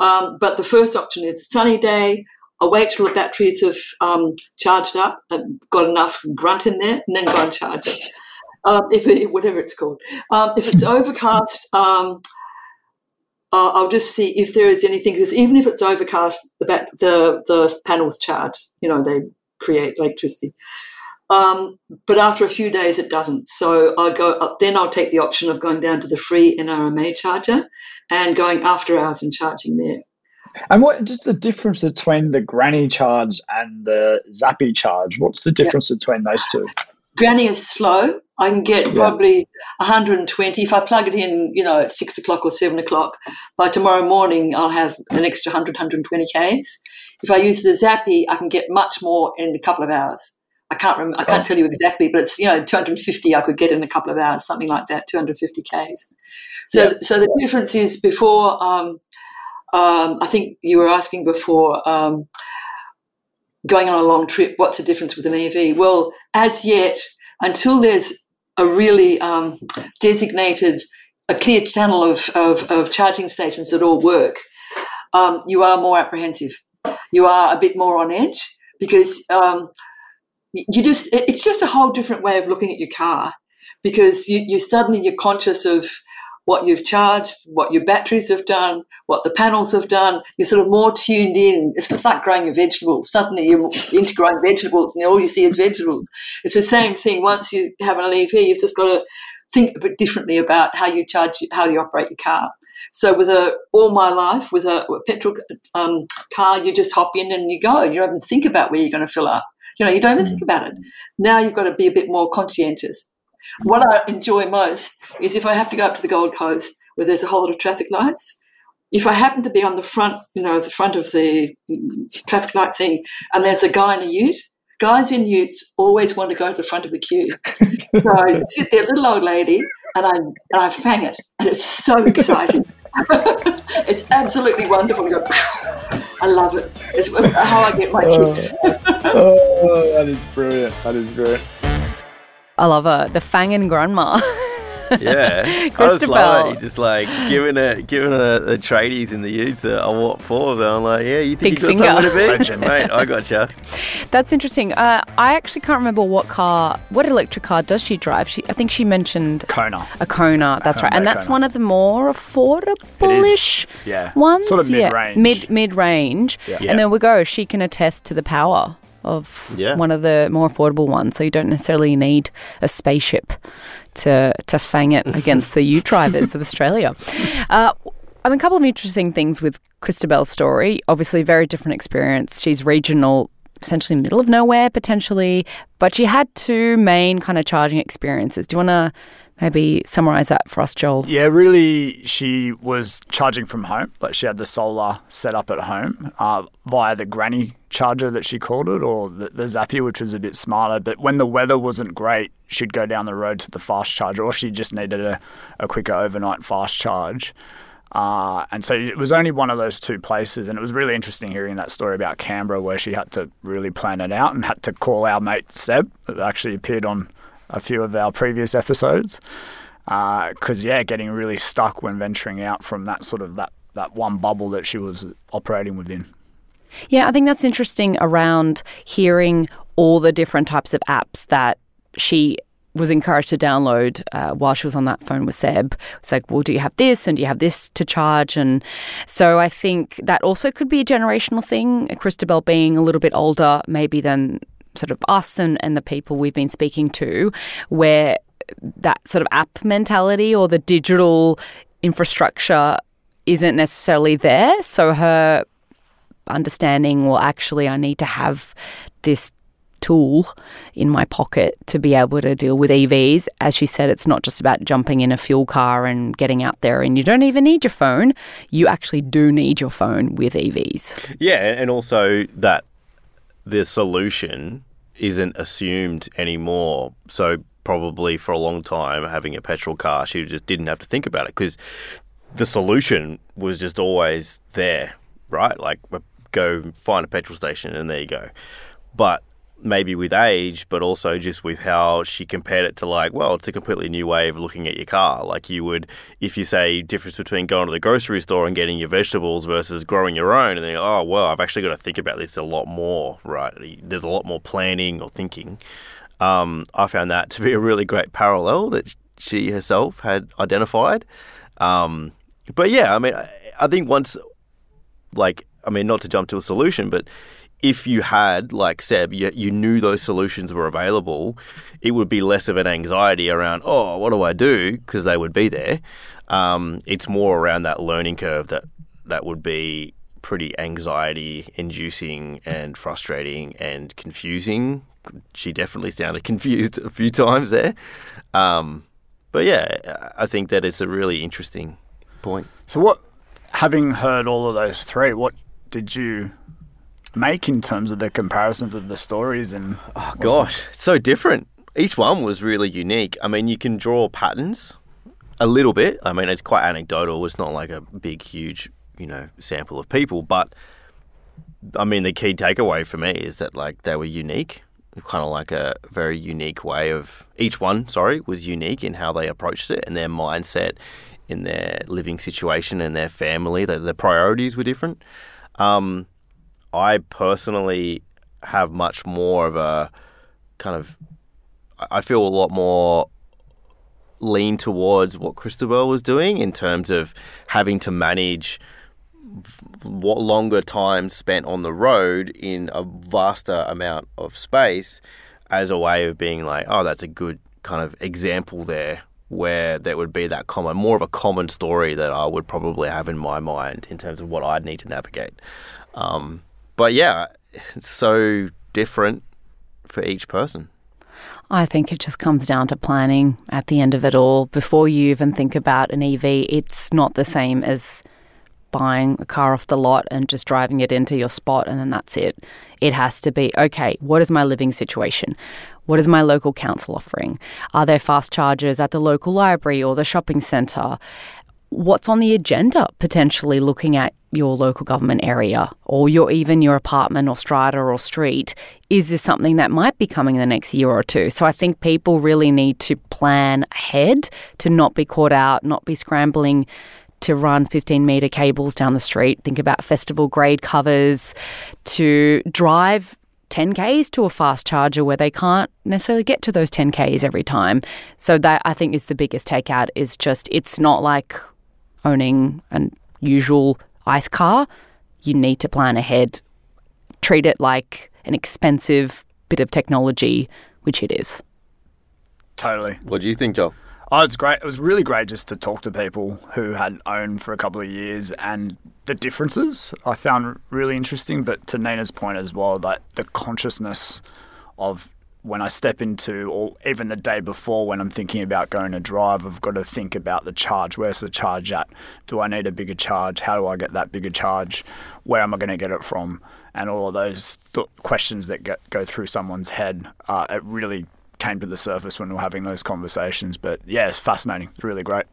Um, but the first option is a sunny day. I'll wait till the batteries have um, charged up and got enough grunt in there, and then go and charge it. Um, if it, whatever it's called. Um, if it's [LAUGHS] overcast, um, uh, I'll just see if there is anything. Because even if it's overcast, the bat, the the panels charge. You know, they create electricity. Um, but after a few days, it doesn't. So I go up. Then I'll take the option of going down to the free NRMA charger and going after hours and charging there. And what just the difference between the granny charge and the zappi charge? What's the difference yeah. between those two? Granny is slow. I can get yeah. probably 120 if I plug it in, you know, at six o'clock or seven o'clock. By tomorrow morning, I'll have an extra 100, 120 k's. If I use the Zappi, I can get much more in a couple of hours. I can't remember, I can't tell you exactly, but it's you know 250 I could get in a couple of hours, something like that, 250 k's. So yeah. so the difference is before. Um, um, I think you were asking before. Um, going on a long trip, what's the difference with an EV? Well, as yet, until there's a really um, designated, a clear channel of, of, of, charging stations that all work, um, you are more apprehensive. You are a bit more on edge because um, you just it's just a whole different way of looking at your car because you, you suddenly you're conscious of what you've charged, what your batteries have done, what the panels have done. You're sort of more tuned in. It's just like growing your vegetables. Suddenly you're into growing vegetables and all you see is vegetables. It's the same thing. Once you have an EV, you've just got to think a bit differently about how you charge, how you operate your car. So with a all my life with a, a petrol um, car, you just hop in and you go. You don't even think about where you're going to fill up. You know, you don't even think about it. Now you've got to be a bit more conscientious. What I enjoy most is if I have to go up to the Gold Coast where there's a whole lot of traffic lights. If I happen to be on the front, you know, the front of the traffic light thing, and there's a guy in a ute, guys in utes always want to go to the front of the queue. [LAUGHS] so I sit there, little old lady, and I and I fang it, and it's so exciting. [LAUGHS] it's absolutely wonderful. I love it. It's how I get my oh. kicks. oh, [LAUGHS] that is brilliant. That is brilliant. I love her. The Fangin' grandma. [LAUGHS] yeah, I just love it. just like giving it, giving a, the tradies in the youth a, a what for? I'm like, yeah, you think Big you got finger. somewhere to be, [LAUGHS] mate? I got you. That's interesting. Uh, I actually can't remember what car, what electric car does she drive? She, I think she mentioned Kona. A Kona. That's right, and that's Kona. one of the more affordable-ish yeah. ones. Sort of mid-range. Yeah, mid mid range. Yeah. And there we go. She can attest to the power of yeah. one of the more affordable ones. So you don't necessarily need a spaceship to to fang it [LAUGHS] against the U drivers of Australia. Uh, I mean, a couple of interesting things with Christobel's story. Obviously, very different experience. She's regional, essentially middle of nowhere potentially, but she had two main kind of charging experiences. Do you want to maybe summarize that for us, Joel? Yeah, really, she was charging from home. Like she had the solar set up at home uh, via the granny charger that she called it, or the, the Zappi, which was a bit smarter. But when the weather wasn't great, she'd go down the road to the fast charger, or she just needed a, a quicker overnight fast charge. Uh, and so it was only one of those two places. And it was really interesting hearing that story about Canberra, where she had to really plan it out and had to call our mate Seb, that actually appeared on a few of our previous episodes. Because, uh, yeah, getting really stuck when venturing out from that sort of that, that one bubble that she was operating within. Yeah, I think that's interesting around hearing all the different types of apps that she was encouraged to download uh, while she was on that phone with Seb. It's like, well, do you have this and do you have this to charge? And so I think that also could be a generational thing. Christobel being a little bit older, maybe than sort of us and, and the people we've been speaking to, where that sort of app mentality or the digital infrastructure isn't necessarily there. So her understanding, well, actually, I need to have this tool in my pocket to be able to deal with EVs. As she said, it's not just about jumping in a fuel car and getting out there, and you don't even need your phone. You actually do need your phone with EVs. Yeah, and also that the solution isn't assumed anymore. So, probably for a long time, having a petrol car, she just didn't have to think about it because the solution was just always there, right? Like, go find a petrol station and there you go. But maybe with age, but also just with how she compared it to like, well, it's a completely new way of looking at your car. Like you would, if you say difference between going to the grocery store and getting your vegetables versus growing your own, and then oh well, I've actually got to think about this a lot more, right? There's a lot more planning or thinking. Um, I found that [LAUGHS] to be a really great parallel that she herself had identified. Um, but yeah, I mean, I, I think once, like, I mean, not to jump to a solution, but if you had, like Seb, you, you knew those solutions were available, it would be less of an anxiety around, oh, what do I do? Because they would be there. Um, it's more around that learning curve that that would be pretty anxiety inducing and frustrating and confusing. She definitely sounded [LAUGHS] confused a few times there. Um, but yeah, I think that it's a really interesting point. So, what, having heard all of those three, what did you make in terms of the comparisons of the stories and oh gosh. It's so different. Each one was really unique. I mean you can draw patterns a little bit. I mean it's quite anecdotal. It's not like a big huge you know sample of people but i mean the key takeaway for me is that like they were unique kind of like a very unique way of each one sorry was unique in how they approached it and their mindset in their living situation and their family. The, the priorities were different. Um, I personally have much more of a kind of I feel a lot more lean towards what Christobel was doing in terms of having to manage what longer time spent on the road in a vaster amount of space as a way of being like, oh, that's a good kind of example there where there would be that common, more of a common story that I would probably have in my mind in terms of what I'd need to navigate. Um, but yeah, it's so different for each person. I think it just comes down to planning at the end of it all. Before you even think about an EV, it's not the same as buying a car off the lot and just driving it into your spot and then that's it. It has to be okay, what is my living situation? What is my local council offering? Are there fast chargers at the local library or the shopping centre? What's on the agenda potentially looking at your local government area or your even your apartment or strata or street? Is this something that might be coming in the next year or two? So i think people really need to plan ahead to not be caught out not be scrambling to run 15 metre cables down the street. Think about festival grade covers to drive 10Ks to a fast charger where they can't necessarily get to those 10Ks every time. So that I think is the biggest takeout is just it's not like owning an usual ICE car, you need to plan ahead. Treat it like an expensive bit of technology, which it is. Totally. What do you think, Joel? Oh, it's great. It was really great just to talk to people who had owned for a couple of years and the differences I found really interesting. But to Nina's point as well, that the consciousness of when I step into, or even the day before when I'm thinking about going to drive, I've got to think about the charge. Where's the charge at? Do I need a bigger charge? How do I get that bigger charge? Where am I going to get it from? And all of those th- questions that get, go through someone's head, uh, it really came to the surface when we are having those conversations. But yeah, it's fascinating. It's really great.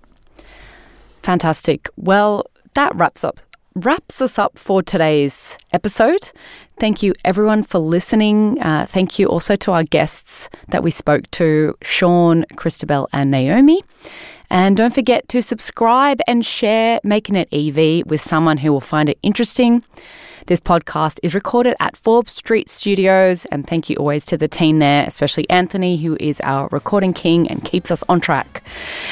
Fantastic. Well, that wraps up wraps us up for today's episode. Thank you, everyone, for listening. Uh, thank you also to our guests that we spoke to Shaun, Christobel, and Naomi. And don't forget to subscribe and share Making It EV with someone who will find it interesting. This podcast is recorded at Forbes Street Studios, and thank you always to the team there, especially Anthony, who is our recording king and keeps us on track.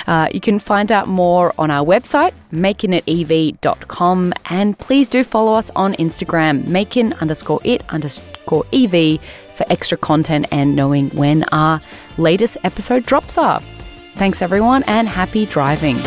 Uh, you can find out more on our website, makinitev.com, and please do follow us on Instagram, making underscore it underscore EV for extra content and knowing when our latest episode drops are. Thanks, everyone, and happy driving.